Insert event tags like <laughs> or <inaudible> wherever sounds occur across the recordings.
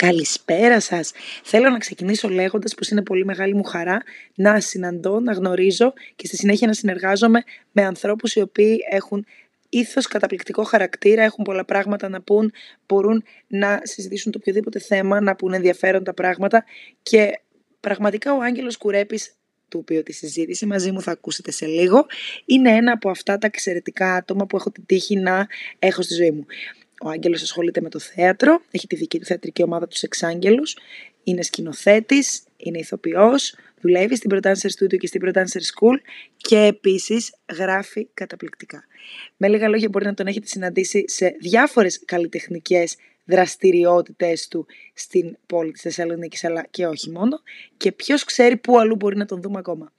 Καλησπέρα σας. Θέλω να ξεκινήσω λέγοντας πως είναι πολύ μεγάλη μου χαρά να συναντώ, να γνωρίζω και στη συνέχεια να συνεργάζομαι με ανθρώπους οι οποίοι έχουν ήθος καταπληκτικό χαρακτήρα, έχουν πολλά πράγματα να πούν, μπορούν να συζητήσουν το οποιοδήποτε θέμα, να πούν ενδιαφέροντα πράγματα και πραγματικά ο Άγγελος Κουρέπης του οποίου τη συζήτηση μαζί μου θα ακούσετε σε λίγο, είναι ένα από αυτά τα εξαιρετικά άτομα που έχω την τύχη να έχω στη ζωή μου. Ο Άγγελος ασχολείται με το θέατρο, έχει τη δική του θεατρική ομάδα τους Εξάγγελους, είναι σκηνοθέτης, είναι ηθοποιός, δουλεύει στην Pro Dancer Studio και στην Pro Dancer School και επίσης γράφει καταπληκτικά. Με λίγα λόγια μπορεί να τον έχετε συναντήσει σε διάφορες καλλιτεχνικές δραστηριότητες του στην πόλη της Θεσσαλονίκης αλλά και όχι μόνο και ποιος ξέρει πού αλλού μπορεί να τον δούμε ακόμα.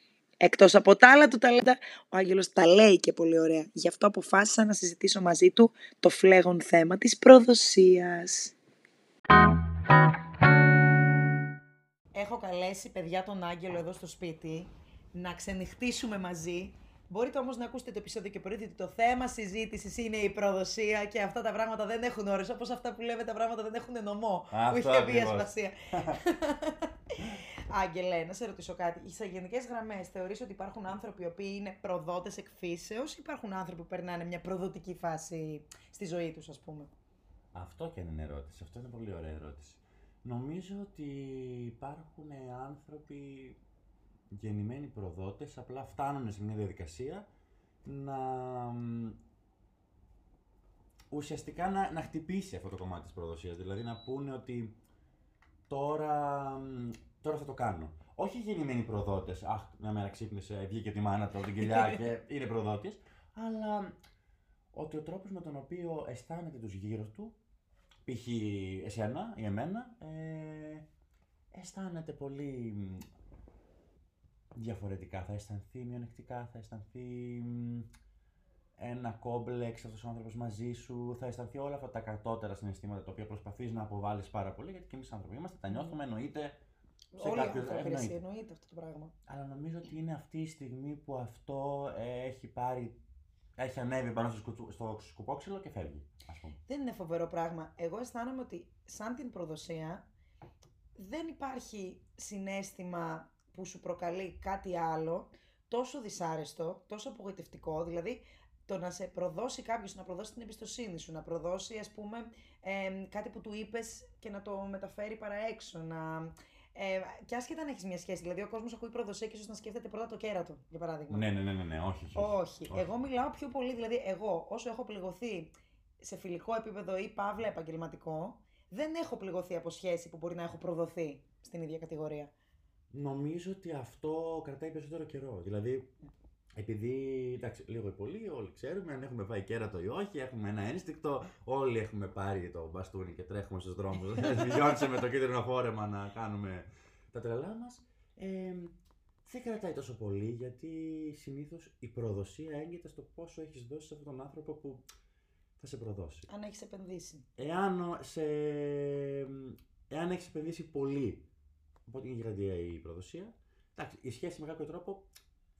Εκτός από τα άλλα του ταλέντα, ο Άγγελος τα λέει και πολύ ωραία. Γι' αυτό αποφάσισα να συζητήσω μαζί του το φλέγον θέμα της προδοσίας. Έχω καλέσει παιδιά τον Άγγελο εδώ στο σπίτι να ξενυχτήσουμε μαζί. Μπορείτε όμως να ακούσετε το επεισόδιο και μπορείτε ότι το θέμα συζήτησης είναι η προδοσία και αυτά τα πράγματα δεν έχουν όρες. Όπως αυτά που λέμε τα πράγματα δεν έχουν νομό. Αυτό που είχε πει η ακριβώς. Ασπασία. <laughs> Άγγελε, να σε ρωτήσω κάτι. Σε γενικές γραμμές, θεωρείς ότι υπάρχουν άνθρωποι οι οποίοι είναι προδότες εκφύσεως ή υπάρχουν άνθρωποι που περνάνε μια προδοτική φάση στη ζωή τους, ας πούμε; Αυτό και αν είναι ερώτηση. Αυτό είναι πολύ ωραία ερώτηση. Νομίζω ότι υπάρχουν άνθρωποι γεννημένοι προδότες, απλά φτάνουν σε μια διαδικασία να μ, ουσιαστικά να, να χτυπήσει αυτό το κομμάτι της προδοσίας. Δηλαδή να πούνε ότι τώρα, μ, τώρα θα το κάνω. Όχι γεννημένοι προδότες, αχ, μια μέρα ξύπνησε, βγήκε τη μάνα του από την κοιλιά και <laughs> είναι προδότης, αλλά ότι ο τρόπος με τον οποίο αισθάνεται τους γύρω του, π.χ. εσένα ή εμένα, ε, αισθάνεται πολύ μ, διαφορετικά. Θα αισθανθεί μειονεκτικά, θα αισθανθεί μ, ένα κόμπλεξ αυτός ο άνθρωπος μαζί σου, θα αισθανθεί όλα αυτά τα κατώτερα συναισθήματα τα οποία προσπαθείς να αποβάλεις πάρα πολύ, γιατί και εμείς άνθρωποι είμαστε, τα νιώθουμε εννοείται σε Όλοι κάποιο έχουν αγρεσία, εννοείται. εννοείται αυτό το πράγμα. Αλλά νομίζω ότι είναι αυτή η στιγμή που αυτό ε, έχει πάρει, έχει ανέβει πάνω στο, σκουτσου- στο σκουπόξυλο και φεύγει, ας πούμε. Δεν είναι φοβερό πράγμα. Εγώ αισθάνομαι ότι σαν την προδοσία δεν υπάρχει συνέστημα που σου προκαλεί κάτι άλλο τόσο δυσάρεστο, τόσο απογοητευτικό, δηλαδή το να σε προδώσει κάποιος, να προδώσει την εμπιστοσύνη σου, να προδώσει ας πούμε εμ, κάτι που του είπες και να το μεταφέρει παρά έξω, να... Ε, και άσχετα αν έχεις μια σχέση, δηλαδή ο κόσμος ακούει προδοσία και ίσω να σκέφτεται πρώτα το κέρατο, για παράδειγμα. Ναι, ναι, ναι, ναι, ναι, όχι. όχι, Όχι. Εγώ μιλάω πιο πολύ, δηλαδή εγώ όσο έχω πληγωθεί σε φιλικό επίπεδο ή παύλα επαγγελματικό, δεν έχω πληγωθεί από σχέση που μπορεί να έχω προδοθεί στην ίδια κατηγορία. Νομίζω ότι αυτό κρατάει περισσότερο καιρό. Δηλαδή, επειδή, εντάξει, λίγο ή πολύ, όλοι ξέρουμε αν έχουμε φάει κέρατο ή όχι, έχουμε ένα ένστικτο, όλοι έχουμε πάρει το μπαστούνι και τρέχουμε στους δρόμους, <laughs> λιώνσε με το κίτρινο φόρεμα να κάνουμε τα τρελά μας. Ε, δεν κρατάει τόσο πολύ, γιατί συνήθως η προδοσία έγκυται στο πόσο έχεις δώσει σε αυτόν τον άνθρωπο που θα σε προδώσει. Αν έχεις επενδύσει. Εάν, ο- σε, εάν έχεις επενδύσει πολύ, οπότε είναι γιγαντία η προδοσία, εντάξει, η σχέση με κάποιο τρόπο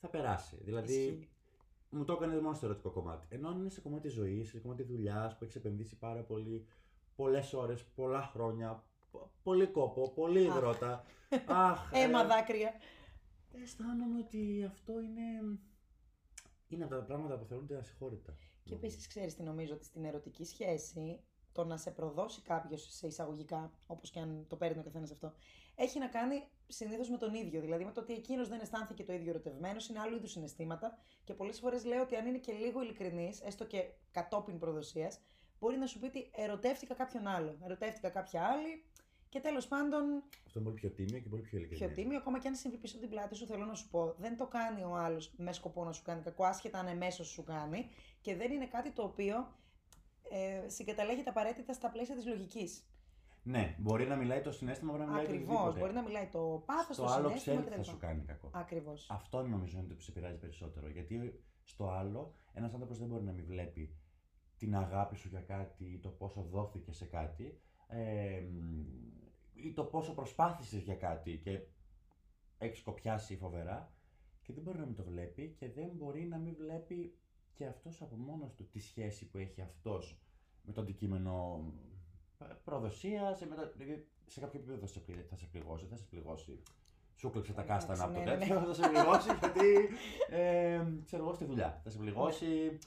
θα περάσει. Δηλαδή, Ισχύει. μου το έκανε μόνο στο ερωτικό κομμάτι. Ενώ αν είναι σε κομμάτι ζωής, σε κομμάτι δουλειάς που έχεις επενδύσει πάρα πολύ, πολλές ώρες, πολλά χρόνια, πο- πολύ κόπο, πολύ Αχ. υδρότα. <laughs> Αχ, Έμα ε, δάκρυα. αισθάνομαι ότι αυτό είναι. Είναι από τα πράγματα που θεωρούνται ασυγχώρητα. Και επίσης ξέρεις τι νομίζω ότι στην ερωτική σχέση το να σε προδώσει κάποιος σε εισαγωγικά, όπως και αν το παίρνει ο καθένας αυτό, έχει να κάνει συνήθως με τον ίδιο. Δηλαδή με το ότι εκείνος δεν αισθάνθηκε το ίδιο ερωτευμένος, είναι άλλου είδους συναισθήματα. Και πολλές φορές λέω ότι αν είναι και λίγο ειλικρινής, έστω και κατόπιν προδοσίας, μπορεί να σου πει ότι ερωτεύτηκα κάποιον άλλο. Ερωτεύτηκα κάποια άλλη και τέλος πάντων Αυτό είναι πολύ πιο τίμιο και πολύ πιο ειλικρινή. πιο τίμιο, ακόμα και αν συμβεί πίσω από την πλάτη σου, θέλω να σου πω, δεν το κάνει ο άλλος με σκοπό να σου κάνει κακό, άσχετα αν εμέσως σου κάνει και δεν είναι κάτι το οποίο ε, συγκαταλέγεται απαραίτητα στα πλαίσια της λογικής. Ναι, μπορεί να μιλάει το συνέστημα, μπορεί να μιλάει το Ακριβώς. οτιδήποτε. Μπορεί να μιλάει το πάθος, Στο το άλλο συνέστημα ξέρει τι θα κτλ. σου κάνει κακό. Ακριβώς. Αυτό νομίζω είναι το που σε πειράζει περισσότερο. Γιατί στο άλλο, ένας άνθρωπος δεν μπορεί να μην βλέπει την αγάπη σου για κάτι ή το πόσο δόθηκε σε κάτι ε, μ, ή το πόσο προσπάθησες για κάτι και έχεις κοπιάσει φοβερά και δεν μπορεί να μην το βλέπει και δεν μπορεί να μην βλέπει και αυτός από μόνος του τη σχέση που έχει αυτός με το αντικείμενο προδοσίας, δηλαδή σε κάποιο επίπεδο θα σε, πλη- θα σε πληγώσει, θα σε πληγώσει. Σου κλέψε τα κάστανα Εντάξει, από το ναι, ναι, τέτοιο, θα σε πληγώσει γιατί. Ε, ξέρω εγώ στη δουλειά. Θα σε πληγώσει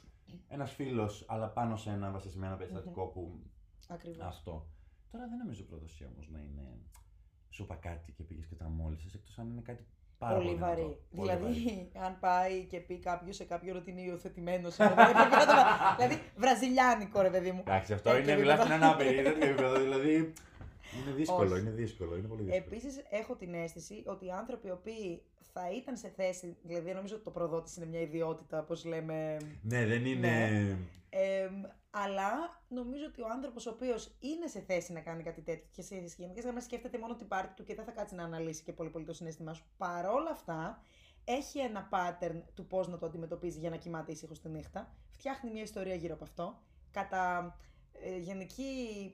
ένας φίλος, αλλά πάνω σε ένα βασισμένο περιστατικό που. Ακριβώς. Αυτό. Τώρα δεν νομίζω προδοσία όμως να είναι. Σου είπα κάτι και πήγες και τα μόλισε, εκτός αν είναι κάτι πάρα πολύ. Πολύ βαρύ. δυνατό. Πολύ δηλαδή, βαρύ. αν πάει και πει κάποιος σε κάποιον ότι είναι υιοθετημένος. <laughs> δηλαδή, βραζιλιάνικο, ρε παιδί μου. Εντάξει, αυτό Ε, είναι και μιλά μετά- στην ανάπηρη, δεν είναι επίπεδο. Δηλαδή. Είναι δύσκολο, Όχι. είναι δύσκολο, είναι πολύ δύσκολο. Επίσης, έχω την αίσθηση ότι οι άνθρωποι οι οποίοι θα ήταν σε θέση. Δηλαδή, δεν νομίζω ότι το προδότης είναι μια ιδιότητα, όπως λέμε. Ναι, δεν είναι. Ναι. εμ, αλλά νομίζω ότι ο άνθρωπος ο οποίος είναι σε θέση να κάνει κάτι τέτοιο και σε γενικές γραμμές σκέφτεται μόνο την πάρτη του και δεν θα κάτσει να αναλύσει και πολύ πολύ το συνέστημά σου. Παρόλα αυτά, έχει ένα pattern του πώς να το αντιμετωπίζει για να κοιμάται ήσυχος τη νύχτα. Φτιάχνει μια ιστορία γύρω από αυτό. Κατά ε, γενική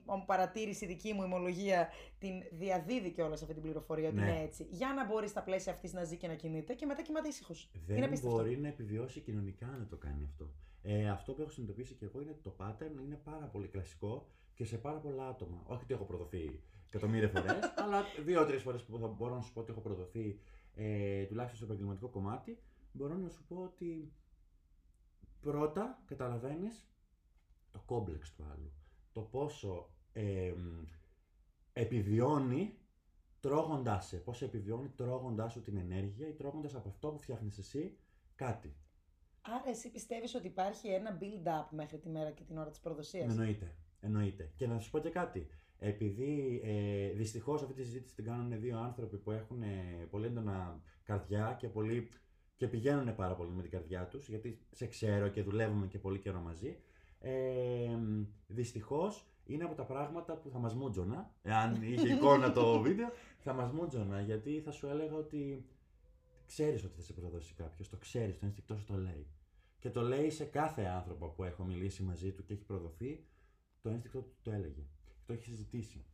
ομ, παρατήρηση, δική μου ημολογία, την διαδίδει και όλα αυτή την πληροφορία ότι Ναι. είναι έτσι. Για να μπορεί στα πλαίσια αυτής να ζει και να κινείται και μετά κοιμάται ήσυχος. είναι Δεν απίστευτο. μπορεί να επιβιώσει κοινωνικά να το κάνει αυτό. Ε, αυτό που έχω συνειδητοποιήσει και εγώ είναι ότι το pattern είναι πάρα πολύ κλασικό και σε πάρα πολλά άτομα. Όχι ότι έχω προδοθεί εκατομμύρια <laughs> φορές, αλλά δύο-τρεις φορές που θα μπορώ να σου πω ότι έχω προδοθεί ε, τουλάχιστον στο επαγγελματικό κομμάτι, μπορώ να σου πω ότι πρώτα καταλαβαίνεις το κόμπλεξ του άλλου. Το πόσο ε, επιβιώνει τρώγοντάς σε, πόσο επιβιώνει τρώγοντάς σου την ενέργεια ή τρώγοντας από αυτό που φτιάχνεις εσύ κάτι. Άρα εσύ πιστεύεις ότι υπάρχει ένα build-up μέχρι τη μέρα και την ώρα της προδοσίας; Εννοείται. Εννοείται. Και να σου πω και κάτι. Επειδή ε, δυστυχώς αυτή τη συζήτηση την κάνουν δύο άνθρωποι που έχουν ε, πολύ έντονα καρδιά και, πολύ, και πηγαίνουν πάρα πολύ με την καρδιά τους, γιατί σε ξέρω και δουλεύουμε και πολύ καιρό μαζί. Ε, Δυστυχώς είναι από τα πράγματα που θα μας μούτζωνα, εάν είχε εικόνα το <laughs> βίντεο, θα μας μούτζωνα γιατί θα σου έλεγα ότι ξέρεις ότι θα σε προδώσει κάποιος, το ξέρεις, το ένστικτό σου το λέει. Και το λέει σε κάθε άνθρωπο που έχω μιλήσει μαζί του και έχει προδοθεί, το ένστικτο του το έλεγε. Και το έχει συζητήσει.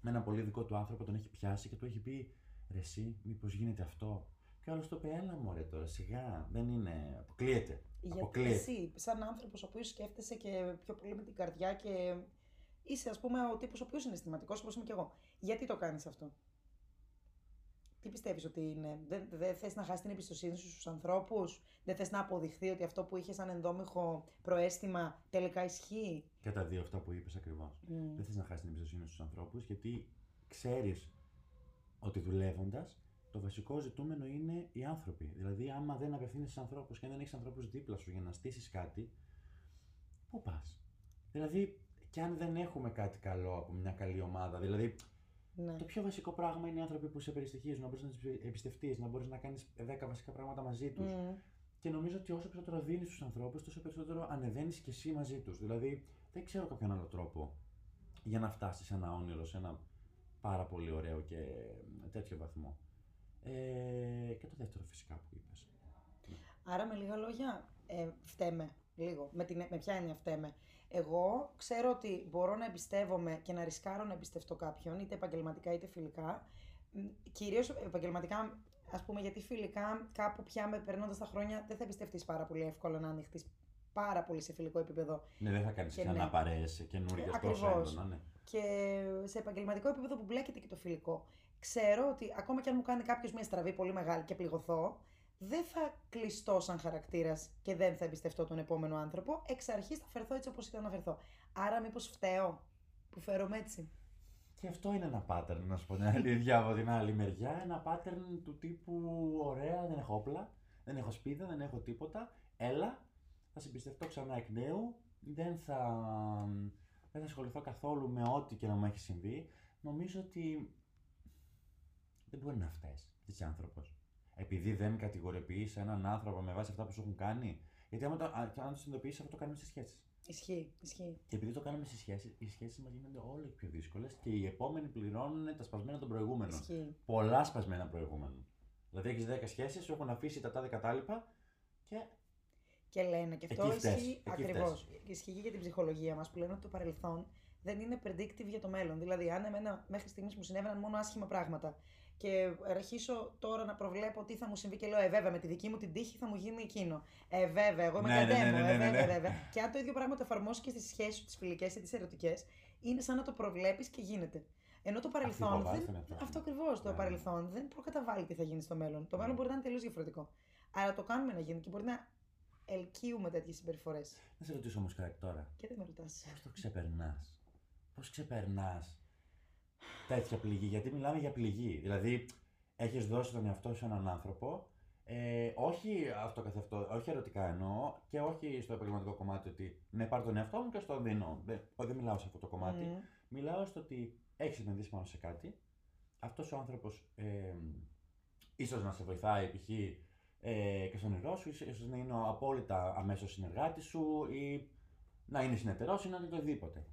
Με ένα πολύ δικό του άνθρωπο τον έχει πιάσει και του έχει πει Ρε εσύ, μήπως γίνεται αυτό; Και άλλος το είπε, έλα μωρέ τώρα, σιγά, δεν είναι, αποκλείεται. Γιατί αποκλείεται. εσύ, σαν άνθρωπος ο οποίος σκέφτεσαι και πιο πολύ με την καρδιά και είσαι ας πούμε ο τύπος ο οποίος είναι αισθηματικός όπως είμαι και εγώ. Γιατί το κάνεις αυτό; Τι πιστεύεις ότι είναι, δεν, δεν θες να χάσεις την εμπιστοσύνη σου στους ανθρώπους, δεν θες να αποδειχθεί ότι αυτό που είχες σαν ενδόμηχο προαίσθημα τελικά ισχύει; Και τα δύο αυτά που είπες ακριβώς. Μμ. Δεν θες να χάσεις την εμπιστοσύνη στους ανθρώπους γιατί ξέρεις ότι δουλεύοντας το βασικό ζητούμενο είναι οι άνθρωποι. Δηλαδή, άμα δεν απευθύνει στου ανθρώπους και δεν έχεις ανθρώπους δίπλα σου για να στήσεις κάτι, πού πας; Δηλαδή, και αν δεν έχουμε κάτι καλό από μια καλή ομάδα, δηλαδή Ναι. το πιο βασικό πράγμα είναι οι άνθρωποι που σε περιστοιχίζουν, να μπορείς να τους εμπιστευτεί, να μπορείς να κάνεις 10 βασικά πράγματα μαζί τους. Μμ. Και νομίζω ότι όσο περισσότερο δίνεις στους ανθρώπους, τόσο περισσότερο ανεβαίνεις και εσύ μαζί τους. Δηλαδή, δεν ξέρω κάποιον άλλο τρόπο για να φτάσεις σε ένα όνειρο, σε ένα πάρα πολύ ωραίο και τέτοιο βαθμό. Ε, και το δεύτερο φυσικά που είπες. Άρα με λίγα λόγια, ε, φταίμε λίγο. Με, την, με ποια έννοια φταίμε. Εγώ ξέρω ότι μπορώ να εμπιστεύομαι και να ρισκάρω να εμπιστευτώ κάποιον, είτε επαγγελματικά είτε φιλικά. Κυρίως επαγγελματικά, ας πούμε, γιατί φιλικά κάπου πια με περνώντας τα χρόνια δεν θα εμπιστευτείς πάρα πολύ εύκολα να ανοιχτείς πάρα πολύ σε φιλικό επίπεδο. Ναι, δεν θα κάνεις Και ξανά ναι. παρέες καινούργιες τόσο Ακριβώς. έντονα, ναι. Και σε επαγγελματικό επίπεδο που μπλέκεται και το φιλικό. Ξέρω ότι ακόμα και αν μου κάνει κάποιος μια στραβή πολύ μεγάλη και πληγωθώ, δεν θα κλειστώ σαν χαρακτήρας και δεν θα εμπιστευτώ τον επόμενο άνθρωπο. Εξ αρχής θα φερθώ έτσι όπως ήταν να φερθώ. Άρα, μήπως φταίω που φέρομαι έτσι; Και αυτό είναι ένα pattern, να σου πω την αλήθεια από την άλλη μεριά. Ένα pattern του τύπου ωραία, δεν έχω όπλα, δεν έχω σπίδα, δεν έχω τίποτα. Έλα, θα σε εμπιστευτώ ξανά εκ νέου. Δεν θα, δεν θα ασχοληθώ καθόλου με ό,τι και να μου έχει συμβεί. Νομίζω ότι δεν μπορεί να φταίει είσαι άνθρωπος. Επειδή δεν κατηγοριοποιεί έναν άνθρωπο με βάση αυτά που σου έχουν κάνει. Γιατί άμα το, αν το συνειδητοποιήσει, αυτό το κάνουμε στι σχέσεις. Ισχύει, ισχύει. Και επειδή το κάνουμε στι σχέσεις, οι σχέσεις μας γίνονται όλο και πιο δύσκολες και οι επόμενοι πληρώνουν τα σπασμένα των προηγούμενων. Ισχύει. Πολλά σπασμένα προηγούμενων. Δηλαδή έχεις 10 σχέσεις, σου έχουν αφήσει τα τάδε κατάλοιπα και. Και λένε, και αυτό Εκεί φταίς, ισχύει εκεί ακριβώς. Ισχύει και για την ψυχολογία μας που λένε ότι το παρελθόν δεν είναι predictive για το μέλλον. Δηλαδή, αν εμένα μέχρι στιγμής μου συνέβαιναν μόνο άσχημα πράγματα και αρχίσω τώρα να προβλέπω τι θα μου συμβεί και λέω, Ε, βέβαια, με τη δική μου την τύχη θα μου γίνει εκείνο. Ε, βέβαια, εγώ είμαι Ναι, ναι, ναι, καντέμο. ναι, Ε, ναι, ναι. βέβαια, βέβαια. Και αν το ίδιο πράγμα το εφαρμόσεις και στις σχέσεις σου, τις φιλικές ή τις ερωτικές, είναι σαν να το προβλέπεις και γίνεται. Ενώ το Αυτή παρελθόν. υποβάθμιση Δεν... είναι αυτό. Αυτό ακριβώς. Το Ναι. παρελθόν δεν προκαταβάλει τι θα γίνει στο μέλλον. Το μέλλον Ναι. μπορεί να είναι τελείως διαφορετικό. Αλλά το κάνουμε να γίνει και μπορεί να ελκύουμε τέτοιες συμπεριφορές. Να σε ρωτήσω όμως κάτι τώρα. Και δεν με ρωτάς. Πώς το ξεπερνάς, Πώς ξεπερνάς τέτοια πληγή, Γιατί μιλάμε για πληγή. Δηλαδή, έχεις δώσει τον εαυτό σου σε έναν άνθρωπο, ε, όχι αυτό καθ' αυτό, όχι ερωτικά εννοώ, και όχι στο επαγγελματικό κομμάτι ότι ναι, πάρω τον εαυτό μου και στο δίνω. Δεν, δεν μιλάω σε αυτό το κομμάτι. Μμμ. Μιλάω στο ότι έχεις επενδύσει πάνω σε κάτι. Αυτός ο άνθρωπος ε, ίσως να σε βοηθάει, π.χ. Ε, και στον όνειρό σου, ίσως να είναι ο απόλυτα αμέσως συνεργάτης σου ή να είναι συνεταιρός ή να είναι οτιδήποτε.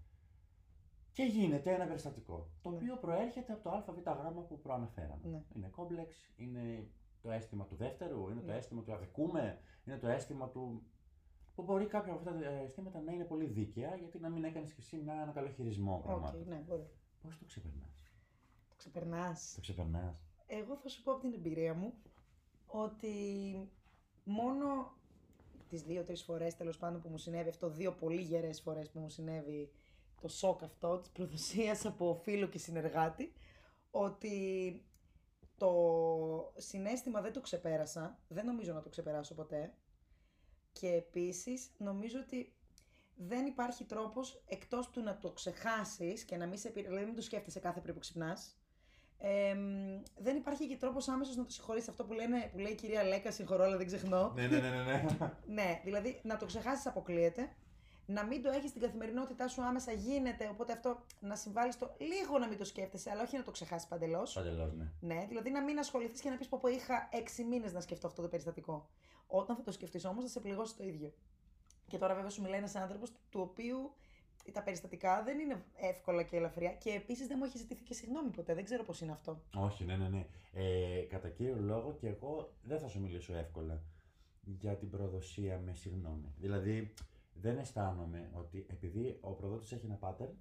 Και γίνεται ένα περιστατικό. Το Ναι. οποίο προέρχεται από το ΑΒ γράμμα που προαναφέραμε. Ναι. Είναι κόμπλεξ, είναι το αίσθημα του δεύτερου, είναι το Ναι. αίσθημα του αδικούμε, είναι το αίσθημα του. που μπορεί κάποια από αυτά τα αισθήματα να είναι πολύ δίκαια, γιατί να μην έκανες και εσύ μια, ένα καλό χειρισμό Οκ, πραγμάτων. ναι, μπορεί. Πώς το ξεπερνάς, Το ξεπερνάς. Το ξεπερνάς. Εγώ θα σου πω από την εμπειρία μου ότι μόνο τις δύο-τρεις φορές τέλος πάντων που μου συνέβη αυτό, δύο πολύ γερές φορές που μου συνέβη το σοκ αυτό της προδοσίας από φίλο και συνεργάτη, ότι το συνέστημα δεν το ξεπέρασα, δεν νομίζω να το ξεπεράσω ποτέ και επίσης νομίζω ότι δεν υπάρχει τρόπος εκτός του να το ξεχάσεις και να μην σε επηρε- δηλαδή μην το σκέφτεσαι κάθε πρωί που ξυπνάς, Εμ, δεν υπάρχει και τρόπος άμεσος να το συγχωρήσεις αυτό που, λένε, που λέει η κυρία Λέκα, συγχωρώ αλλά δεν ξεχνώ. ναι, ναι, ναι, ναι. ναι. Ναι, δηλαδή να το ξεχάσεις αποκλείεται. Να μην το έχεις στην καθημερινότητά σου άμεσα γίνεται, οπότε αυτό να συμβάλλεις στο λίγο να μην το σκέφτεσαι, αλλά όχι να το ξεχάσεις παντελώς. Παντελώς, ναι. Ναι, δηλαδή να μην ασχοληθείς και να πεις πω, πω είχα έξι μήνες να σκεφτώ αυτό το περιστατικό. Όταν θα το σκεφτείς όμως, θα σε πληγώσει το ίδιο. Και τώρα, βέβαια, σου μιλάει ένας άνθρωπος του οποίου τα περιστατικά δεν είναι εύκολα και ελαφριά και επίσης δεν μου έχει ζητηθεί και συγγνώμη ποτέ. Δεν ξέρω πώς είναι αυτό. Όχι, ναι, ναι, ναι. Ε, κατά κύριο λόγο και εγώ δεν θα σου μιλήσω εύκολα για την προδοσία με συγγνώμη. Δηλαδή, δεν αισθάνομαι ότι επειδή ο προδότης έχει ένα pattern,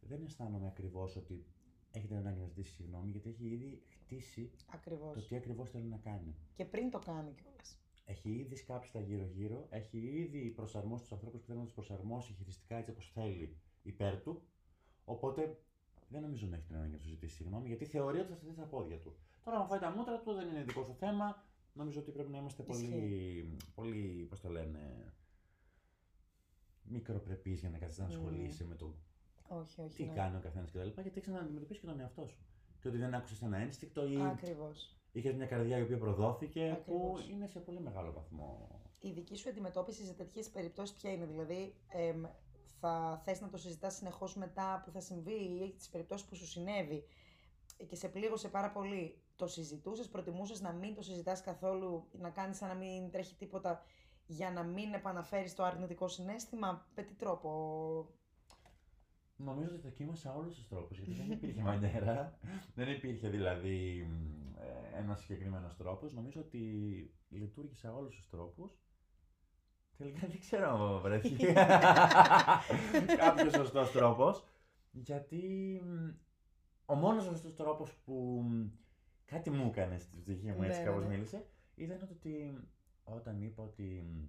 δεν αισθάνομαι ακριβώς ότι έχει την ανάγκη να ζητήσει συγγνώμη, γιατί έχει ήδη χτίσει Ακριβώς. το τι ακριβώς θέλει να κάνει. Και πριν το κάνει κιόλας. Έχει ήδη σκάψει τα γύρω-γύρω, έχει ήδη προσαρμόσει τους ανθρώπους που θέλει να τους προσαρμόσει χειριστικά έτσι όπως θέλει υπέρ του. Οπότε δεν νομίζω να έχει την ανάγκη να του ζητήσει συγγνώμη, γιατί θεωρεί ότι θα σταθεί στα πόδια του. Τώρα, αν φάει τα μούτρα του, δεν είναι δικό σου θέμα. Νομίζω ότι πρέπει να είμαστε πολύ, πολύ πώς το λένε, μικροπρεπείς για να κάτσεις να Mm. ασχολείσαι με το Όχι, όχι. τι κάνει ο καθένας κτλ. Γιατί έχει να αντιμετωπίσεις και τον εαυτό σου. Και ότι δεν άκουσες ένα ένστικτο ή Ακριβώς. είχες μια καρδιά η οποία προδόθηκε, Ακριβώς. που είναι σε πολύ μεγάλο βαθμό Η δική σου αντιμετώπιση σε τέτοιες περιπτώσεις ποια είναι, δηλαδή εμ, θα θες να το συζητάς συνεχώς μετά που θα συμβεί ή τις περιπτώσεις που σου συνέβη και σε πλήγωσε πάρα πολύ, το συζητούσες, προτιμούσες να μην το συζητάς καθόλου, να κάνεις σαν να μην τρέχει τίποτα για να μην επαναφέρεις το αρνητικό συνέστημα, με τι τρόπο; Νομίζω ότι δοκίμασα όλους τους τρόπους γιατί δεν υπήρχε <laughs> μανέρα. δεν υπήρχε δηλαδή ένας συγκεκριμένος τρόπος. Νομίζω ότι λειτουργήσα όλους τους τρόπους. Τελικά δεν ξέρω αν βρέθηκε <laughs> κάποιος σωστός τρόπος. Γιατί μ, ο μόνος σωστός τρόπος που μ, κάτι μου έκανες στη ψυχή μου, έτσι Ναι, ναι, κάπως ναι. μίλησε, ήταν ότι όταν είπα ότι. μ,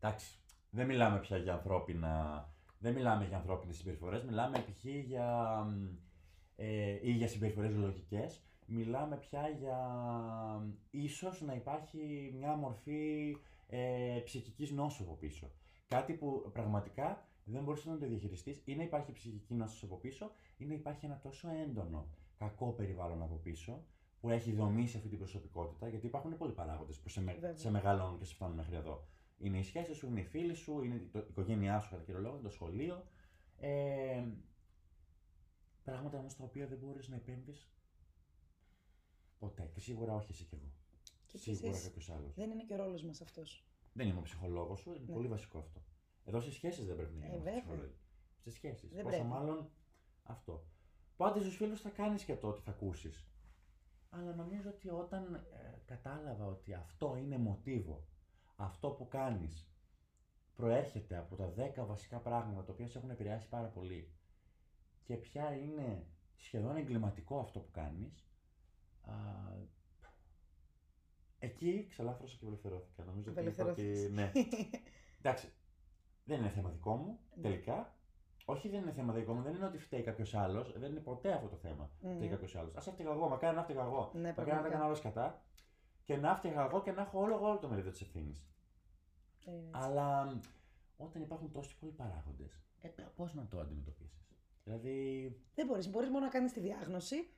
Εντάξει, δεν μιλάμε πια για ανθρώπινα δεν μιλάμε για ανθρώπινες συμπεριφορές, μιλάμε π.χ. για, μ, ε, ή για συμπεριφορές λογικές. Μιλάμε πια για μ, ίσως να υπάρχει μια μορφή ε, ψυχικής νόσου από πίσω. Κάτι που πραγματικά δεν μπορείς να το διαχειριστείς ή να υπάρχει ψυχική νόσος από πίσω ή να υπάρχει ένα τόσο έντονο κακό περιβάλλον από πίσω που έχει δομήσει αυτή την προσωπικότητα, γιατί υπάρχουν πολλοί παράγοντες που σε, με, Βέβαια. σε μεγαλώνουν και σε φτάνουν μέχρι εδώ. Είναι οι σχέσει σου, είναι οι φίλοι σου, είναι η το- η οικογένειά σου κατά κύριο λόγο, είναι το σχολείο. Ε, πράγματα όμως τα οποία δεν μπορείς να επέμβεις ποτέ. Και σίγουρα όχι εσύ και εγώ. Και σίγουρα επίσης, κάποιος άλλος. δεν είναι και ο ρόλος μας αυτός. Δεν είμαι ο ψυχολόγος σου, είναι Ναι. πολύ βασικό αυτό. Εδώ στι σχέσεις δεν πρέπει να Ε, είμαστε βέβαια. ψυχολόγοι. Στι σχέσεις. Δεν Πόσο πρέπει. μάλλον αυτό. Πάντε στους φίλους θα κάνεις και το ότι θα ακούσεις. Αλλά νομίζω ότι όταν ε, κατάλαβα ότι αυτό είναι μοτίβο, αυτό που κάνεις προέρχεται από τα 10 βασικά πράγματα τα οποία σε έχουν επηρεάσει πάρα πολύ και πια είναι σχεδόν εγκληματικό αυτό που κάνεις, α, εκεί ξελάφρωσα και απελευθερώθηκα. Νομίζω ότι είπα ότι Απελευθερώθηκες. ναι. Εντάξει, δεν είναι θέμα δικό μου Ναι. τελικά. Όχι δεν είναι θέμα δικό μου, δεν είναι ότι φταίει κάποιος άλλος, δεν είναι ποτέ αυτό το θέμα. Μμμ. Φταίει κάποιος άλλος. Α έφταιγα εγώ, μακάρι να έφταιγα εγώ. Ναι, μακάρι να τα πραγματικά. έκανα άλλο κατά. Και να έφταιγα εγώ και να έχω όλο, εγώ όλο το μερίδιο της ευθύνης. Δεν είναι έτσι. Αλλά όταν υπάρχουν τόσοι πολλοί παράγοντες, ε, πώς να το αντιμετωπίσεις; Δηλαδή. Δεν μπορείς, μπορείς μόνο να κάνεις τη διάγνωση,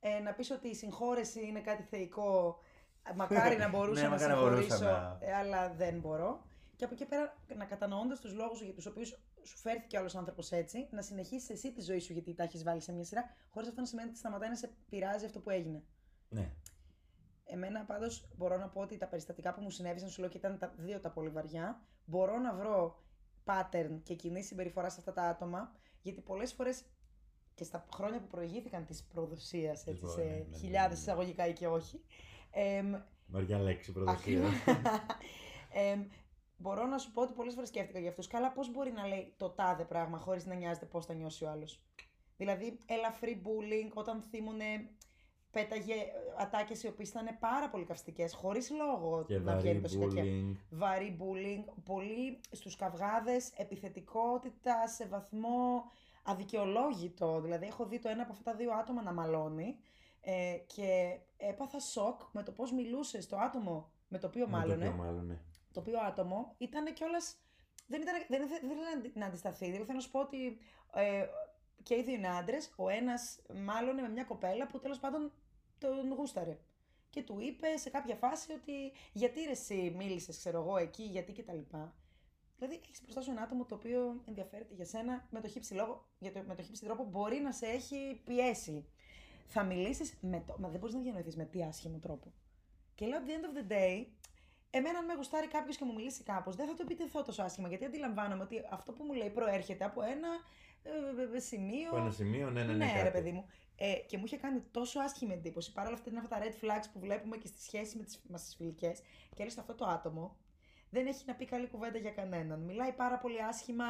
ε, να πεις ότι η συγχώρεση είναι κάτι θεϊκό, μακάρι να <laughs> μπορούσα Ναι, να μακάρι να μπορούσα συγχωρήσω, να- ε, αλλά δεν μπορώ. Και από εκεί πέρα, να κατανοώντας τους λόγους για τους οποίους σου φέρθηκε άλλος άνθρωπος έτσι, να συνεχίσεις εσύ τη ζωή σου γιατί τα έχεις βάλει σε μια σειρά, χωρίς αυτό να σημαίνει ότι σταματάει να σε πειράζει αυτό που έγινε. Ναι. Εμένα πάντως μπορώ να πω ότι τα περιστατικά που μου συνέβησαν, σου λέω και ήταν τα δύο τα πολύ βαριά, μπορώ να βρω pattern και κοινή συμπεριφορά σε αυτά τα άτομα, γιατί πολλές φορές και στα χρόνια που προηγήθηκαν της προδοσίας, έτσι, Λοιπόν, σε ναι, ναι, ναι, χιλιάδες ναι. εισαγωγικά ή και όχι. εμ, Μεριά λέξη προδοσία. <laughs> Ακριβώς. Εμ, μπορώ να σου πω ότι πολλές φορές σκέφτηκα για αυτούς. Καλά, πώς μπορεί να λέει το τάδε πράγμα χωρίς να νοιάζεται πώς θα νιώσει ο άλλος. Δηλαδή, ελαφρύ bullying, όταν θύμωνε, πέταγε ατάκες οι οποίες ήταν πάρα πολύ καυστικές, χωρίς λόγο και να βγαίνει βαρύ τόσο κακιά. bullying. Βαρύ bullying, πολύ στους καυγάδες, επιθετικότητα σε βαθμό αδικαιολόγητο. Δηλαδή, έχω δει το ένα από αυτά τα δύο άτομα να μαλώνει ε, και έπαθα σοκ με το πώς μιλούσες στο άτομο με το οποίο Με το μάλωνε οποίο μάλλον, ναι. Το οποίο άτομο ήταν κιόλας. Δεν, ήταν, δεν, δεν, δεν ήθελε να αντι- να αντισταθεί. Δηλαδή θέλω να σου πω ότι ε, και οι δύο είναι άντρες. Ο ένας μάλλον με μια κοπέλα που τέλος πάντων τον γούσταρε. Και του είπε σε κάποια φάση ότι γιατί ρε εσύ μίλησες, ξέρω εγώ, εκεί, γιατί και τα λοιπά. Δηλαδή έχεις μπροστά σου ένα άτομο το οποίο ενδιαφέρεται για σένα με το χύψη λόγο, για το, με το χύψη τρόπο μπορεί να σε έχει πιέσει. Θα μιλήσεις με το. Μα δεν μπορείς να διανοηθείς με τι άσχημο τρόπο. Και λέω at the end of the day, εμένα αν με γουστάρει κάποιος και μου μιλήσει κάπως, δεν θα το επιτεθώ τόσο άσχημα. Γιατί αντιλαμβάνομαι ότι αυτό που μου λέει προέρχεται από ένα ε, ε, σημείο. Από ένα σημείο, ναι, ναι, ναι. Ναι, κάτι. ρε παιδί μου. Ε, και μου είχε κάνει τόσο άσχημη εντύπωση. Παρ' όλα αυτά είναι αυτά τα red flags που βλέπουμε και στη σχέση με τις μας τις φιλικές. Και έλεγε αυτό το άτομο δεν έχει να πει καλή κουβέντα για κανέναν. Μιλάει πάρα πολύ άσχημα,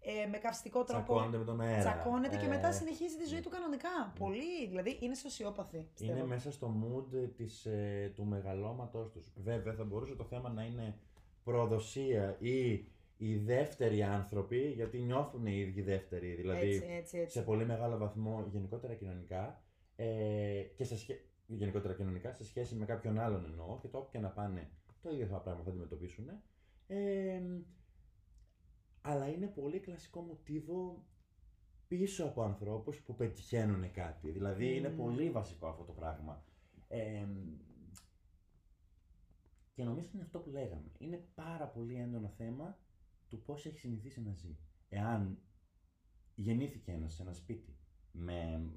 ε, με καυστικό τρόπο. Τσακώνεται με τον αέρα. Τσακώνεται και Ε, μετά συνεχίζει τη ζωή του κανονικά. Πολύ. Δηλαδή είναι σοσιόπαθη. πιστεύω. Είναι μέσα στο mood της, ε, του μεγαλώματός τους. Βέβαια θα μπορούσε το θέμα να είναι προδοσία ή οι δεύτεροι άνθρωποι, γιατί νιώθουν οι ίδιοι δεύτεροι, δηλαδή έτσι, έτσι, έτσι. σε πολύ μεγάλο βαθμό γενικότερα κοινωνικά ε, και σε σχέ... γενικότερα κοινωνικά σε σχέση με κάποιον άλλον εννοώ και το όπου και να πάνε το ίδιο θα πράγμα θα αντιμετωπίσουν. Ε, αλλά είναι πολύ κλασικό μοτίβο πίσω από ανθρώπους που πετυχαίνουν κάτι. Δηλαδή είναι Μμμ. πολύ βασικό αυτό το πράγμα. Ε, και νομίζω είναι αυτό που λέγαμε. Είναι πάρα πολύ έντονο θέμα του πώς έχει συνηθίσει να ζει. Εάν γεννήθηκε ένας σε ένα σπίτι με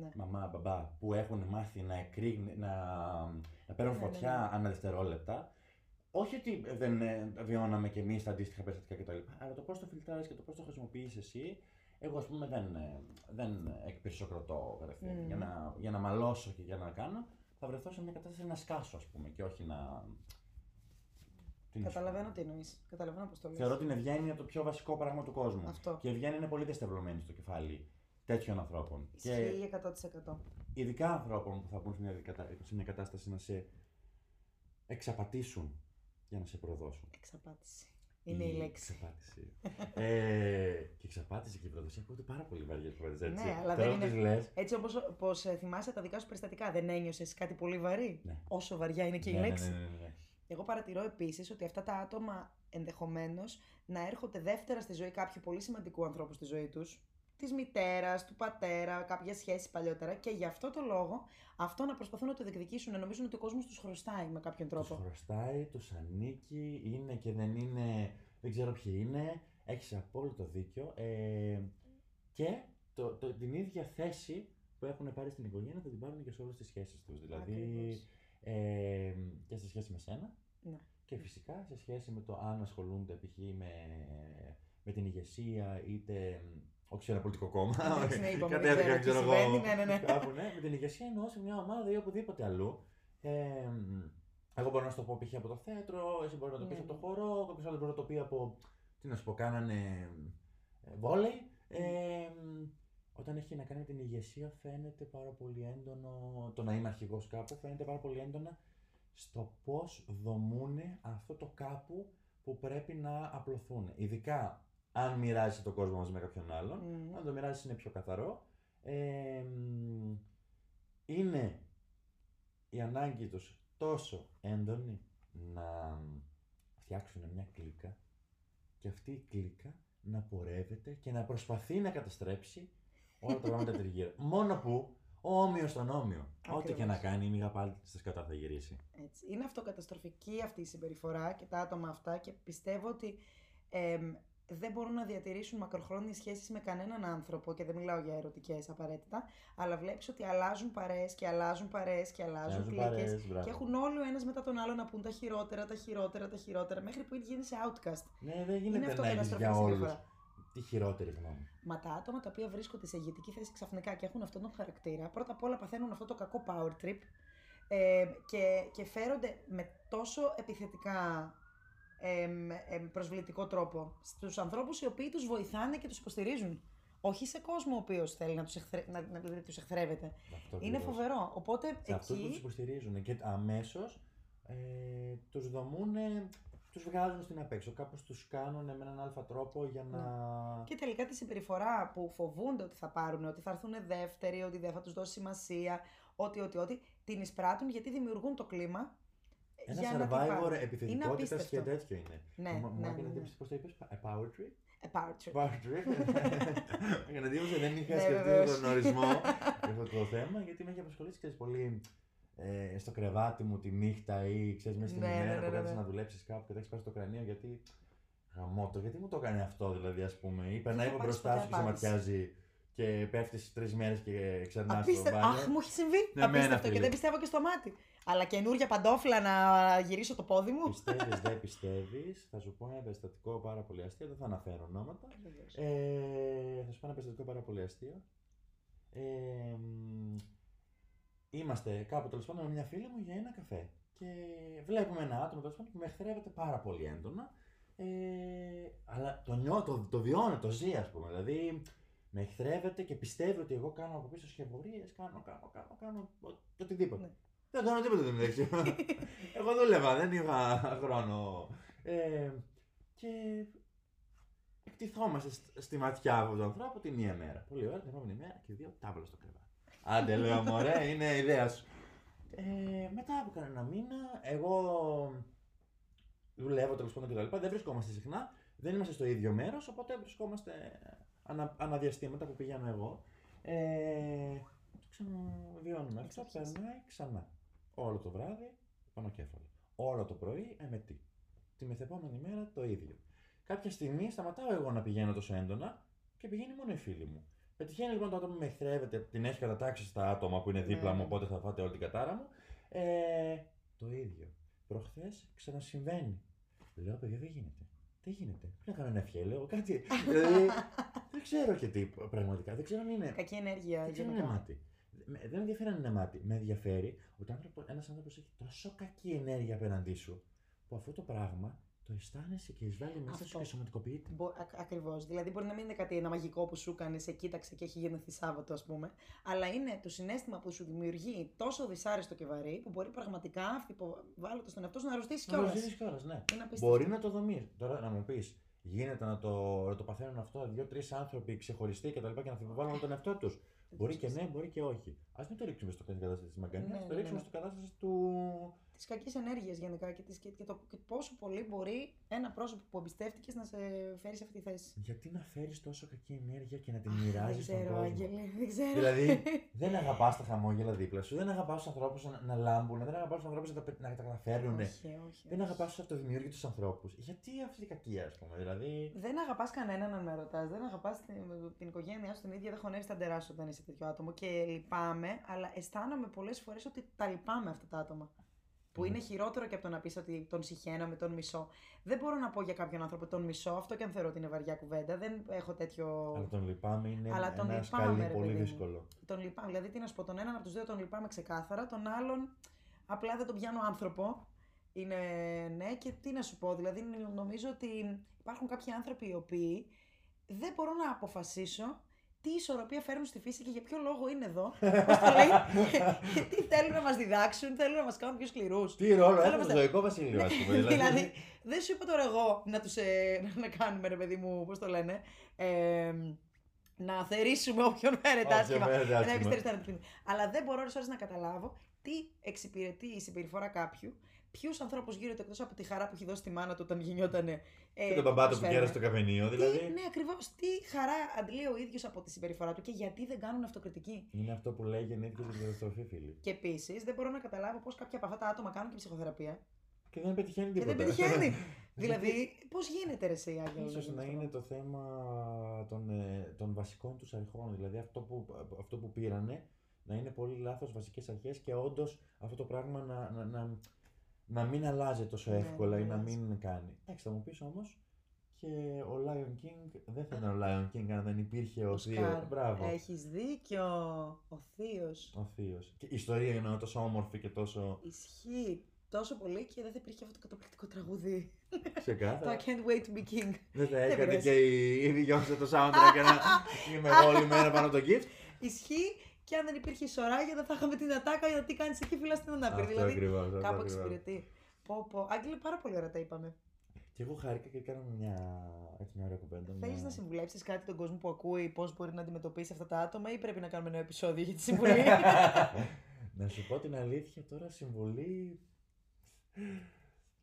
Ναι. μαμά, μπαμπά που έχουν μάθει να, εκρήγνε, να, να παίρνουν Ναι, ναι, φωτιά ναι. ανά δευτερόλεπτα, όχι ότι δεν ε, βιώναμε κι εμείς τα αντίστοιχα περιστατικά κτλ. Αλλά το πώς το φιλτράρεις και το πώς το χρησιμοποιείς εσύ, εγώ ας πούμε δεν, ε, δεν εκπυρσοκροτώ κατευθείαν. Μμμ. Για, να, για να μαλώσω και για να κάνω, θα βρεθώ σε μια κατάσταση να σκάσω, ας πούμε, και όχι να. Τι να σου πω. Καταλαβαίνω τι εννοείς. Καταλαβαίνω πώς το λες. Θεωρώ την ευγένεια το πιο βασικό πράγμα του κόσμου. Αυτό. Και η ευγένεια είναι πολύ δεστευλωμένη στο κεφάλι τέτοιων ανθρώπων. Και Ισχύει 100%. ειδικά ανθρώπων που θα μπουν σε μια, δικατα- σε μια κατάσταση να σε εξαπατήσουν για να σε προδώσουν. Εξαπάτηση. Είναι η λέξη. Εξαπάτηση. ε, και η εξαπάτηση και η προδοσία ακούγονται πάρα πολύ βαριές κουβέντε έτσι. Ναι, αλλά Τώρα δεν που είναι- τις λες, Έτσι όπως πως, ε, θυμάσαι τα δικά σου περιστατικά, δεν ένιωσες κάτι πολύ βαρύ; Ναι. Όσο βαριά είναι και ναι, η ναι, λέξη. ναι, ναι, ναι. Εγώ παρατηρώ επίσης ότι αυτά τα άτομα ενδεχομένως να έρχονται δεύτερα στη ζωή κάποιου πολύ σημαντικού ανθρώπου στη ζωή τους. Της μητέρας, του πατέρα, κάποια σχέση παλιότερα. Και γι' αυτό το λόγο αυτό να προσπαθούν να το διεκδικήσουν, να νομίζουν ότι ο κόσμος τους χρωστάει με κάποιον Τους τρόπο. χρωστάει, τους ανήκει, είναι και δεν είναι, δεν ξέρω ποιοι είναι. Έχεις απόλυτο δίκιο. Ε, και το, το, την ίδια θέση που έχουν πάρει στην οικογένεια θα την πάρουν και σε όλες τις σχέσεις τους. Δηλαδή, Ακριβώς. ε, και σε σχέση με σένα Ναι. και φυσικά σε σχέση με το αν ασχολούνται π.χ. Με, με την ηγεσία είτε όχι σε ένα πολιτικό κόμμα. Εντάξει, ναι, είπαμε, δεν κατέβηκαν, ξέρω τι ξέρω εγώ, συμβαίνει, ναι, ναι, ναι. κάπου, ναι. Με την ηγεσία εννοώ σε μια ομάδα ή οπουδήποτε αλλού. Ε, εγώ μπορώ να σου το πω π.χ. από το θέατρο, εσύ μπορείς να το πεις Ναι, από το ναι. χορό, κάποιο άλλο μπορεί να το πει από. Τι να σου πω, κάνανε ε, βόλεϊ. Ε, όταν έχει να κάνει με την ηγεσία, φαίνεται πάρα πολύ έντονο. Το να είμαι αρχηγός κάπου φαίνεται πάρα πολύ έντονα στο πώς δομούν αυτό το κάπου που πρέπει να απλωθούν. Ειδικά αν μοιράζει τον κόσμο μαζί με κάποιον άλλον. Μμμ. Αν το μοιράζει είναι πιο καθαρό. Ε, μ, είναι η ανάγκη τους τόσο έντονη να φτιάξουν μια κλίκα και αυτή η κλίκα να πορεύεται και να προσπαθεί να καταστρέψει όλα τα πράγματα τριγύρω. <laughs> Μόνο που ο όμοιος τον όμοιο. Ό,τι και να Ακριβώς. κάνει, η μήγα πάλι στη σκατά θα γυρίσει. Έτσι. Είναι αυτοκαταστροφική αυτή η συμπεριφορά και τα άτομα αυτά και πιστεύω ότι εμ, δεν μπορούν να διατηρήσουν μακροχρόνιες σχέσεις με κανέναν άνθρωπο και δεν μιλάω για ερωτικές απαραίτητα, αλλά βλέπεις ότι αλλάζουν παρέες και αλλάζουν παρέες και αλλάζουν Αλλάζουν κλίκες παρέες, μπράβο. και έχουν όλοι ο ένας μετά τον άλλο να πούν τα χειρότερα, τα χειρότερα, τα χειρότερα, μέχρι που γίνεσαι outcast. Ναι, δεν γίνεται να έχεις αυτοκαταστροφική για όλους συμπεριφορά. τη χειρότερη γνώμη. Μα τα άτομα τα οποία βρίσκονται σε ηγετική θέση ξαφνικά και έχουν αυτόν τον χαρακτήρα, πρώτα απ' όλα παθαίνουν αυτό το κακό power trip ε, και, και φέρονται με τόσο επιθετικά εμ, εμ, προσβλητικό τρόπο στους ανθρώπους οι οποίοι τους βοηθάνε και τους υποστηρίζουν. Όχι σε κόσμο ο οποίος θέλει να τους, εχθρε... να, να, δηλαδή τους εχθρεύεται. Αυτό Είναι ακριβώς. φοβερό. Οπότε Σε αυτούς που τους εκεί υποστηρίζουν και αμέσως ε, τους δομούν, τους βγάζουν στην απέξω. Κάπως τους κάνουν με έναν αλφα τρόπο για να... Ναι. Και τελικά τη συμπεριφορά που φοβούνται ότι θα πάρουν, ότι θα έρθουν δεύτεροι, ότι δεν θα τους δώσει σημασία, ότι, ότι, ότι, την εισπράττουν γιατί δημιουργούν το κλίμα. Ένα για να την survivor πάρουν. επιθετικότητας Είναι και απίστευτο. τέτοιο είναι. Ναι, Μου- μου ναι, έκανε ναι, ναι. εντύπωση πώς το είπες, a power trip; A power trip. Power trip. <laughs> Έκανε εντύπωση, δεν είχα Ναι, σκεφτεί βεβαίως. τον ορισμό <laughs> για αυτό το θέμα, γιατί με έχει απασχολήσει ξέρεις, πολύ ε, στο κρεβάτι μου τη νύχτα ή ξέρεις μέσα στην Ναι, ναι, ημέρα ναι, που ναι, κάθεσαι ναι. να δουλέψεις κάπου και τα έχεις πάρει στο κρανίο γιατί γαμώτο, γιατί μου το έκανε αυτό δηλαδή ας πούμε ή περνάει θα από πάρεις μπροστά ποτέ σου και σε απάντηση. ματιάζει και πέφτεις τρεις μέρες και ξερνάς στο Απίστευτο. μπάνιο. Αχ, μου έχει συμβεί. Ναι, εμένα, Απίστευτο και φίλε. δεν πιστεύω και στο μάτι. Αλλά καινούργια παντόφλα να γυρίσω το πόδι μου. Πιστεύεις, <laughs> δεν πιστεύεις, θα σου πω ένα περιστατικό πάρα πολύ αστείο, δεν θα αναφέρω ονόματα. Ε, θα σου πω ένα περιστατικό πάρα πολύ αστείο. Ε, μ, είμαστε κάπου τέλος πάντων με μια φίλη μου για ένα καφέ. Και βλέπουμε ένα άτομο τέλος πάντων που με εχθρεύεται πάρα πολύ έντονα. Ε, αλλά το νιώ, το, το βιώνει, το ζει, ας πούμε. Δηλαδή με εχθρεύεται και πιστεύει ότι εγώ κάνω από πίσω σχεδιορίε, κάνω, κάνω, κάνω, κάνω ο- οτιδήποτε. Ναι. Δεν κάνω τίποτα δεν μεταξύ. εγώ δούλευα, δεν είχα χρόνο. Ε, και εκτιθόμαστε σ- στη ματιά αυτού του ανθρώπου τη μία μέρα. Πολύ ωραία, την επόμενη μέρα και δύο τάβλα στο κρεβάτι. Άντε, λέω μωρέ, είναι η ιδέα σου. Ε, μετά από κανένα μήνα, εγώ δουλεύω τέλος πάντων και τα λοιπά. Δεν βρισκόμαστε συχνά, δεν είμαστε στο ίδιο μέρος, οπότε βρισκόμαστε ανα, αναδιαστήματα που πηγαίνω εγώ. Ε, το ξαναβιώνουμε αυτό, Εξαρχής. περνάει ξανά. Όλο το βράδυ, πάνω κέφαλο. Όλο το πρωί, εμετή. Τη μεθεπόμενη μέρα το ίδιο. Κάποια στιγμή σταματάω εγώ να πηγαίνω τόσο έντονα και πηγαίνει μόνο η φίλη μου. Πετυχαίνει λοιπόν το άτομο που με εχθρεύεται, την έχει κατατάξει στα άτομα που είναι δίπλα Ναι, μου, ναι. οπότε θα φάτε όλη την κατάρα μου. Ε, το ίδιο. Προχθές ξανασυμβαίνει. Λέω, παιδιά, δεν γίνεται. Δεν γίνεται. Δεν κάνω ένα ευχέ, λέω κάτι. δηλαδή, <laughs> δεν ξέρω και τι πραγματικά. Δεν ξέρω αν είναι. Κακή ενέργεια. Δεν ξέρω αν είναι γενικά. μάτι. Με- Δεν με ενδιαφέρει αν είναι μάτι. Με ενδιαφέρει ότι ένας άνθρωπος έχει τόσο κακή ενέργεια απέναντί σου που αυτό το πράγμα το αισθάνεσαι και εισβάλλει μέσα σου Αυτό. και σωματικοποιείται. Μπο, ακ- ακριβώς. Δηλαδή μπορεί να μην είναι κάτι ένα μαγικό που σου έκανε, σε κοίταξε και έχει γεννηθεί Σάββατο, ας πούμε. Αλλά είναι το συνέστημα που σου δημιουργεί τόσο δυσάρεστο και βαρύ που μπορεί πραγματικά υποβάλλοντα τον εαυτό σου να αρρωστήσεις Να κιόλας. το ζήσεις κιόλας, ναι. Είναι απίστευτο. Μπορεί να το δομείς. Τώρα να μου πεις, γίνεται να το, να το παθαίνουν αυτό δύο-τρεις άνθρωποι ξεχωριστοί και τα λοιπά και να αμφιβάλλουν τον εαυτό τους; Μπορεί και ναι, μπορεί και όχι. Α μην το ρίξουμε στο κατάσταση της μαγκανία, Ναι, το ναι, ρίξουμε ναι. στο κατάσταση του. Της κακής ενέργειας γενικά και, της, και, και, το, και πόσο πολύ μπορεί ένα πρόσωπο που εμπιστεύτηκες να σε φέρει σε αυτή τη θέση. Γιατί να φέρεις τόσο κακή ενέργεια και να την Αχ, Δεν μοιράζει στον ξέρω, κόσμο; Άγγελε, δεν ξέρω. Δηλαδή, <laughs> δεν αγαπάς τα χαμόγελα δίπλα σου, δεν αγαπάς τους ανθρώπους να, να λάμπουν, δεν αγαπάς τους ανθρώπους να, τα πε- να τα καταφέρουν. όχι, όχι. Δεν όχι. αγαπάς τους αυτοδημιούργητους ανθρώπους. Γιατί αυτή η κακία, ας πούμε. Δηλαδή. Δεν αγαπάς κανέναν αν με ρωτάς. Δεν αγαπάς την, την οικογένειά σου την ίδια. Δεν χωνεύεις τα ντερά σου όταν είσαι τέτοιο άτομο. Και λυπάμαι, αλλά αισθάνομαι πολλές φορές ότι τα λυπάμαι αυτά τα άτομα. Που Mm. είναι χειρότερο και από το να πεις ότι τον συχαίνω με τον μισό. Δεν μπορώ να πω για κάποιον άνθρωπο τον μισό, αυτό και αν θεωρώ ότι είναι βαριά κουβέντα. Δεν έχω τέτοιο. Αλλά τον λυπάμαι είναι Αλλά τον ένα λυπάμαι, σκαλί ρε πολύ παιδί μου. δύσκολο. Τον λυπάμαι. Δηλαδή, τι να σου πω, τον έναν από τους δύο τον λυπάμαι ξεκάθαρα, τον άλλον απλά δεν τον πιάνω άνθρωπο. Είναι ναι, και τι να σου πω, δηλαδή νομίζω ότι υπάρχουν κάποιοι άνθρωποι οι οποίοι δεν μπορώ να αποφασίσω τι ισορροπία φέρνουν στη φύση και για ποιο λόγο είναι εδώ. Πώς το λέει, <laughs> τι θέλουν να μας διδάξουν, θέλουν να μας κάνουν πιο σκληρούς. Τι ρόλο Θέλω έχει να το ζωικό βασίλειο, α πούμε. δηλαδή, δεν σου είπα τώρα εγώ να τους ε, να κάνουμε, ρε παιδί μου, πώς το λένε. Ε, να θερήσουμε όποιον φέρεται Όποιον άσχημα. φέρεται Να άσχημα. επιστρέψει να το Αλλά δεν μπορώ ώρες να καταλάβω τι εξυπηρετεί η συμπεριφορά κάποιου, ποιους ανθρώπους γύρω εκτός από τη χαρά που έχει δώσει τη μάνα του όταν γεννιότανε. Ε, Και τον μπαμπά του που προσφέρουν. κέρασε το καφενείο, δηλαδή. Τι, ναι, ακριβώς. Τι χαρά αντλεί ο ίδιος από τη συμπεριφορά του και γιατί δεν κάνουν αυτοκριτική; Είναι αυτό που λέει γεννήθηκε στην καταστροφή, φίλοι. Και επίσης δεν μπορώ να καταλάβω πώς κάποια από αυτά τα άτομα κάνουν και ψυχοθεραπεία. Και δεν πετυχαίνει Και τίποτα. <laughs> δεν πετυχαίνει. δηλαδή, πώς γίνεται ρε εσύ, Άγγελο. Ίσως να είναι το θέμα των, ε, των βασικών τους αρχών. Δηλαδή αυτό που, αυτό που πήρανε να είναι πολύ λάθος βασικές αρχές και όντως αυτό το πράγμα να, να, να, να μην αλλάζει τόσο Ναι, εύκολα ή ναι, να ναι. μην κάνει. Εντάξει, θα μου πεις όμως και ο Lion King δεν θα ήταν ο Lion King αν δεν υπήρχε ο Θείο. Μπράβο. Έχεις δίκιο. Ο Θείος. Ο Θείος. Και η ιστορία είναι τόσο όμορφη και τόσο Ισχύει τόσο πολύ και δεν θα υπήρχε αυτό το καταπληκτικό τραγούδι. Το I ξεκάθαρα. can't wait to be king. Δεν θα Δεν έκανε πειράζει. και η η Beyoncé το soundtrack και να είμαι εγώ όλη μέρα πάνω το gift. Ισχύει και αν δεν υπήρχε η Σωράγια δεν θα είχαμε την ατάκα για τι κάνεις εκεί φύλλα στην ανάπηρη. Αυτό Δηλαδή ακριβώς, αυτό κάπου ακριβώς. εξυπηρετεί. Πω, πω. Άγγελε, πάρα πολύ ωραία τα είπαμε. Και εγώ χάρηκα και κάναμε μια, έτσι, μια ωραία κουβέντα. Θέλεις μια- να συμβουλέψεις κάτι τον κόσμο που ακούει, πώς μπορεί να αντιμετωπίσει αυτά τα άτομα, ή πρέπει να κάνουμε ένα επεισόδιο για τη συμβουλή; <laughs> να σου πω την αλήθεια τώρα, συμβολή.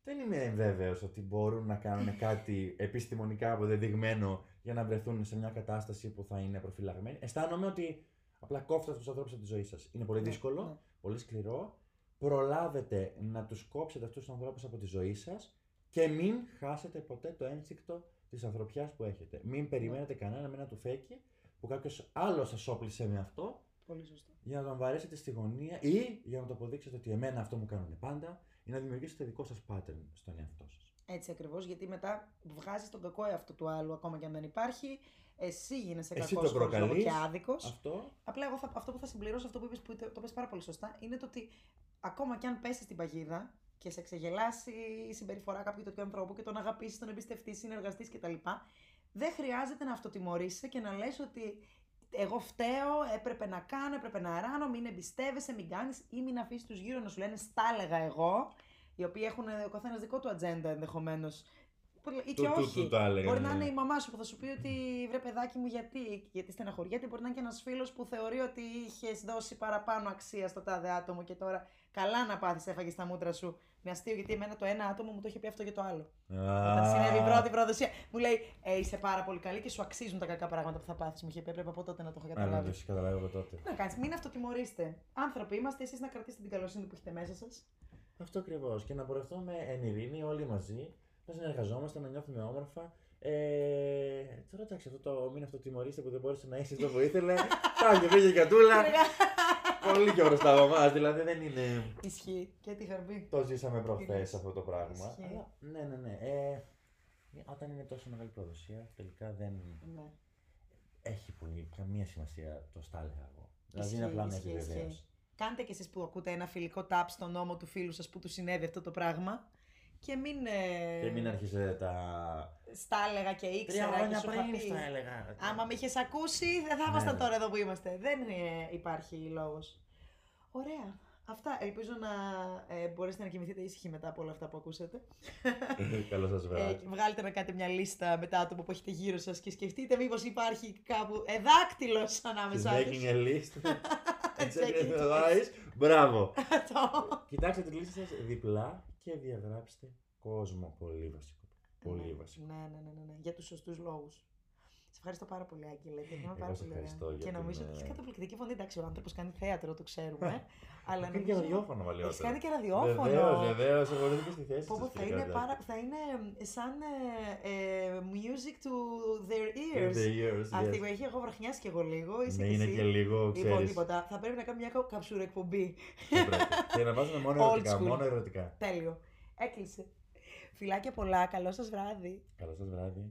Δεν είμαι βέβαιος ότι μπορούν να κάνουν κάτι επιστημονικά αποδεδειγμένο για να βρεθούν σε μια κατάσταση που θα είναι προφυλαγμένοι. Αισθάνομαι ότι απλά κόφτε αυτούς τους ανθρώπους από τη ζωή σας. Είναι πολύ Ναι, δύσκολο, ναι. πολύ σκληρό. Προλάβετε να τους κόψετε αυτούς τους ανθρώπους από τη ζωή σας και μην χάσετε ποτέ το ένστικτο της ανθρωπιάς που έχετε. Μην περιμένετε κανένα με ένα του φέκι που κάποιος άλλος σα όπλησε με αυτό πολύ σωστό. για να τον βαρέσετε στη γωνία ή για να το αποδείξετε ότι εμένα αυτό μου κάνουν πάντα ή να δημιουργήσετε δικό σας pattern στον εαυτό σας. Έτσι ακριβώς, γιατί μετά βγάζεις τον κακό εαυτό του άλλου, ακόμα και αν δεν υπάρχει. Εσύ γίνεσαι Εσύ κακός το προκαλείς. και άδικος. Αυτό Απλά εγώ θα, αυτό που θα συμπληρώσω, αυτό που είπες, που το πες πάρα πολύ σωστά, είναι το ότι ακόμα κι αν πέσεις στην παγίδα και σε ξεγελάσει η συμπεριφορά κάποιου τέτοιου ανθρώπου και τον αγαπήσεις, τον εμπιστευτείς, συνεργαστείς κτλ. Δεν χρειάζεται να αυτοτιμωρήσει και να λες ότι εγώ φταίω, έπρεπε να κάνω, έπρεπε να ράνω, μην εμπιστεύεσαι, μην κάνεις ή μην αφήσεις τους γύρω να σου λένε στα έλεγα εγώ, οι οποίοι έχουν ο καθένας δικό του ατζέντα ενδεχομένως. Ή και Του- του- όχι. του τα έλεγα, Μπορεί ναι. να είναι η μαμά σου που θα σου πει ότι βρε παιδάκι μου γιατί, γιατί στεναχωριέται. Μπορεί να είναι και ένας φίλος που θεωρεί ότι είχε δώσει παραπάνω αξία στο τάδε άτομο και τώρα καλά να πάθεις, έφαγες στα μούτρα σου. Με αστείο γιατί εμένα το ένα άτομο μου το είχε πει αυτό για το άλλο. Όταν συνέβη η πρώτη προδοσία, μου λέει ε, Είσαι πάρα πολύ καλή και σου αξίζουν τα κακά πράγματα που θα πάθεις. Μου είχε πει: Έπρεπε από τότε να το έχω Αλλά δεν το καταλάβει. έχεις καταλάβει από τότε. Τι να κάνεις, μην αυτοτιμωρήστε. Άνθρωποι είμαστε, εσείς να κρατήσετε την καλοσύνη που έχετε μέσα σας. Αυτό ακριβώς. Και να πορευτούμε εν ειρήνη όλοι μαζί, να συνεργαζόμαστε, να νιώθουμε όμορφα. Ε, τώρα εντάξει, αυτό το μην αυτοτιμωρήστε που δεν μπόρεσε να είσαι αυτό που ήθελε. <laughs> Πάει και πήγε η κατούλα. Πολύ και μπροστά από εμάς. Δηλαδή δεν είναι. Ισχύει και τη χαρμπή. Το ζήσαμε προχθές λες. αυτό το πράγμα. Ισχύει. Αλλά, ναι, ναι, ναι. Ε, όταν είναι τόσο μεγάλη προδοσία, τελικά δεν Ναι. έχει πολύ, καμία σημασία το στάλεγα εγώ. Δηλαδή Ισχύει, είναι απλά να ισχύει, έχει ισχύει. βεβαίω. Κάντε και εσείς που ακούτε ένα φιλικό τάπ στον νόμο του φίλου σας που του συνέβη αυτό το πράγμα και μην, ε, Και μην αρχίσετε τα. στα έλεγα και Τρία ήξερα και χρόνια σου είχα πριν πει. στα έλεγα. Άμα με είχες ακούσει δεν θα Ναι, ήμασταν ναι. τώρα εδώ που είμαστε. Δεν ε, υπάρχει λόγος. Ωραία. Αυτά. Ελπίζω να ε, μπορέσετε να κοιμηθείτε ήσυχοι μετά από όλα αυτά που ακούσατε. <laughs> Καλό σας Ε, βράδυ. και βγάλετε να κάνετε μια λίστα με τα άτομα που έχετε γύρω σας και σκεφτείτε μήπως υπάρχει κάπου εδάκτυλος She's ανάμεσά making τους. a list. <laughs> And Checking checking it. the eyes. Μπράβο. Αυτό. Κοιτάξτε τη λίστα σας διπλά και διαγράψτε κόσμο. Πολύ βασικό. Πολύ Ναι, βασικό. Ναι, ναι, ναι, ναι, ναι. Για τους σωστούς λόγους. Σε ευχαριστώ πάρα πολύ, Άγγελε. Γιατί είναι Εγώ πάρα σε πολύ ωραία. ευχαριστώ για Και την, νομίζω ότι ε, έχει καταπληκτική φωνή. Εντάξει, ο άνθρωπος κάνει θέατρο, το ξέρουμε. <laughs> αλλά Κάνει και νομίζω- ραδιόφωνο Έχεις παλιότερα. κάνει και ραδιόφωνο. Βεβαίως, βεβαίως. Εγώ δεν στη θέση Πω, πω, σας, θα, τελικά, είναι εντάξει. πάρα, θα είναι ε, σαν ε, ε, music to their ears. The years, Αυτή yes. που έχει εγώ βραχνιάσει κι εγώ λίγο. Είσαι Ναι, κι είναι εσύ. και λίγο, Λοιπόν, ξέρεις. τίποτα. Θα πρέπει να κάνουμε μια κα- καψούρα εκπομπή. Δεν πρέπει. Και να βάζουμε μόνο Old ερωτικά. school. Μόνο ερωτικά. Τέλειο. Έκλεισε. Φιλάκια πολλά. Καλό σας βράδυ. Καλό σας βράδυ.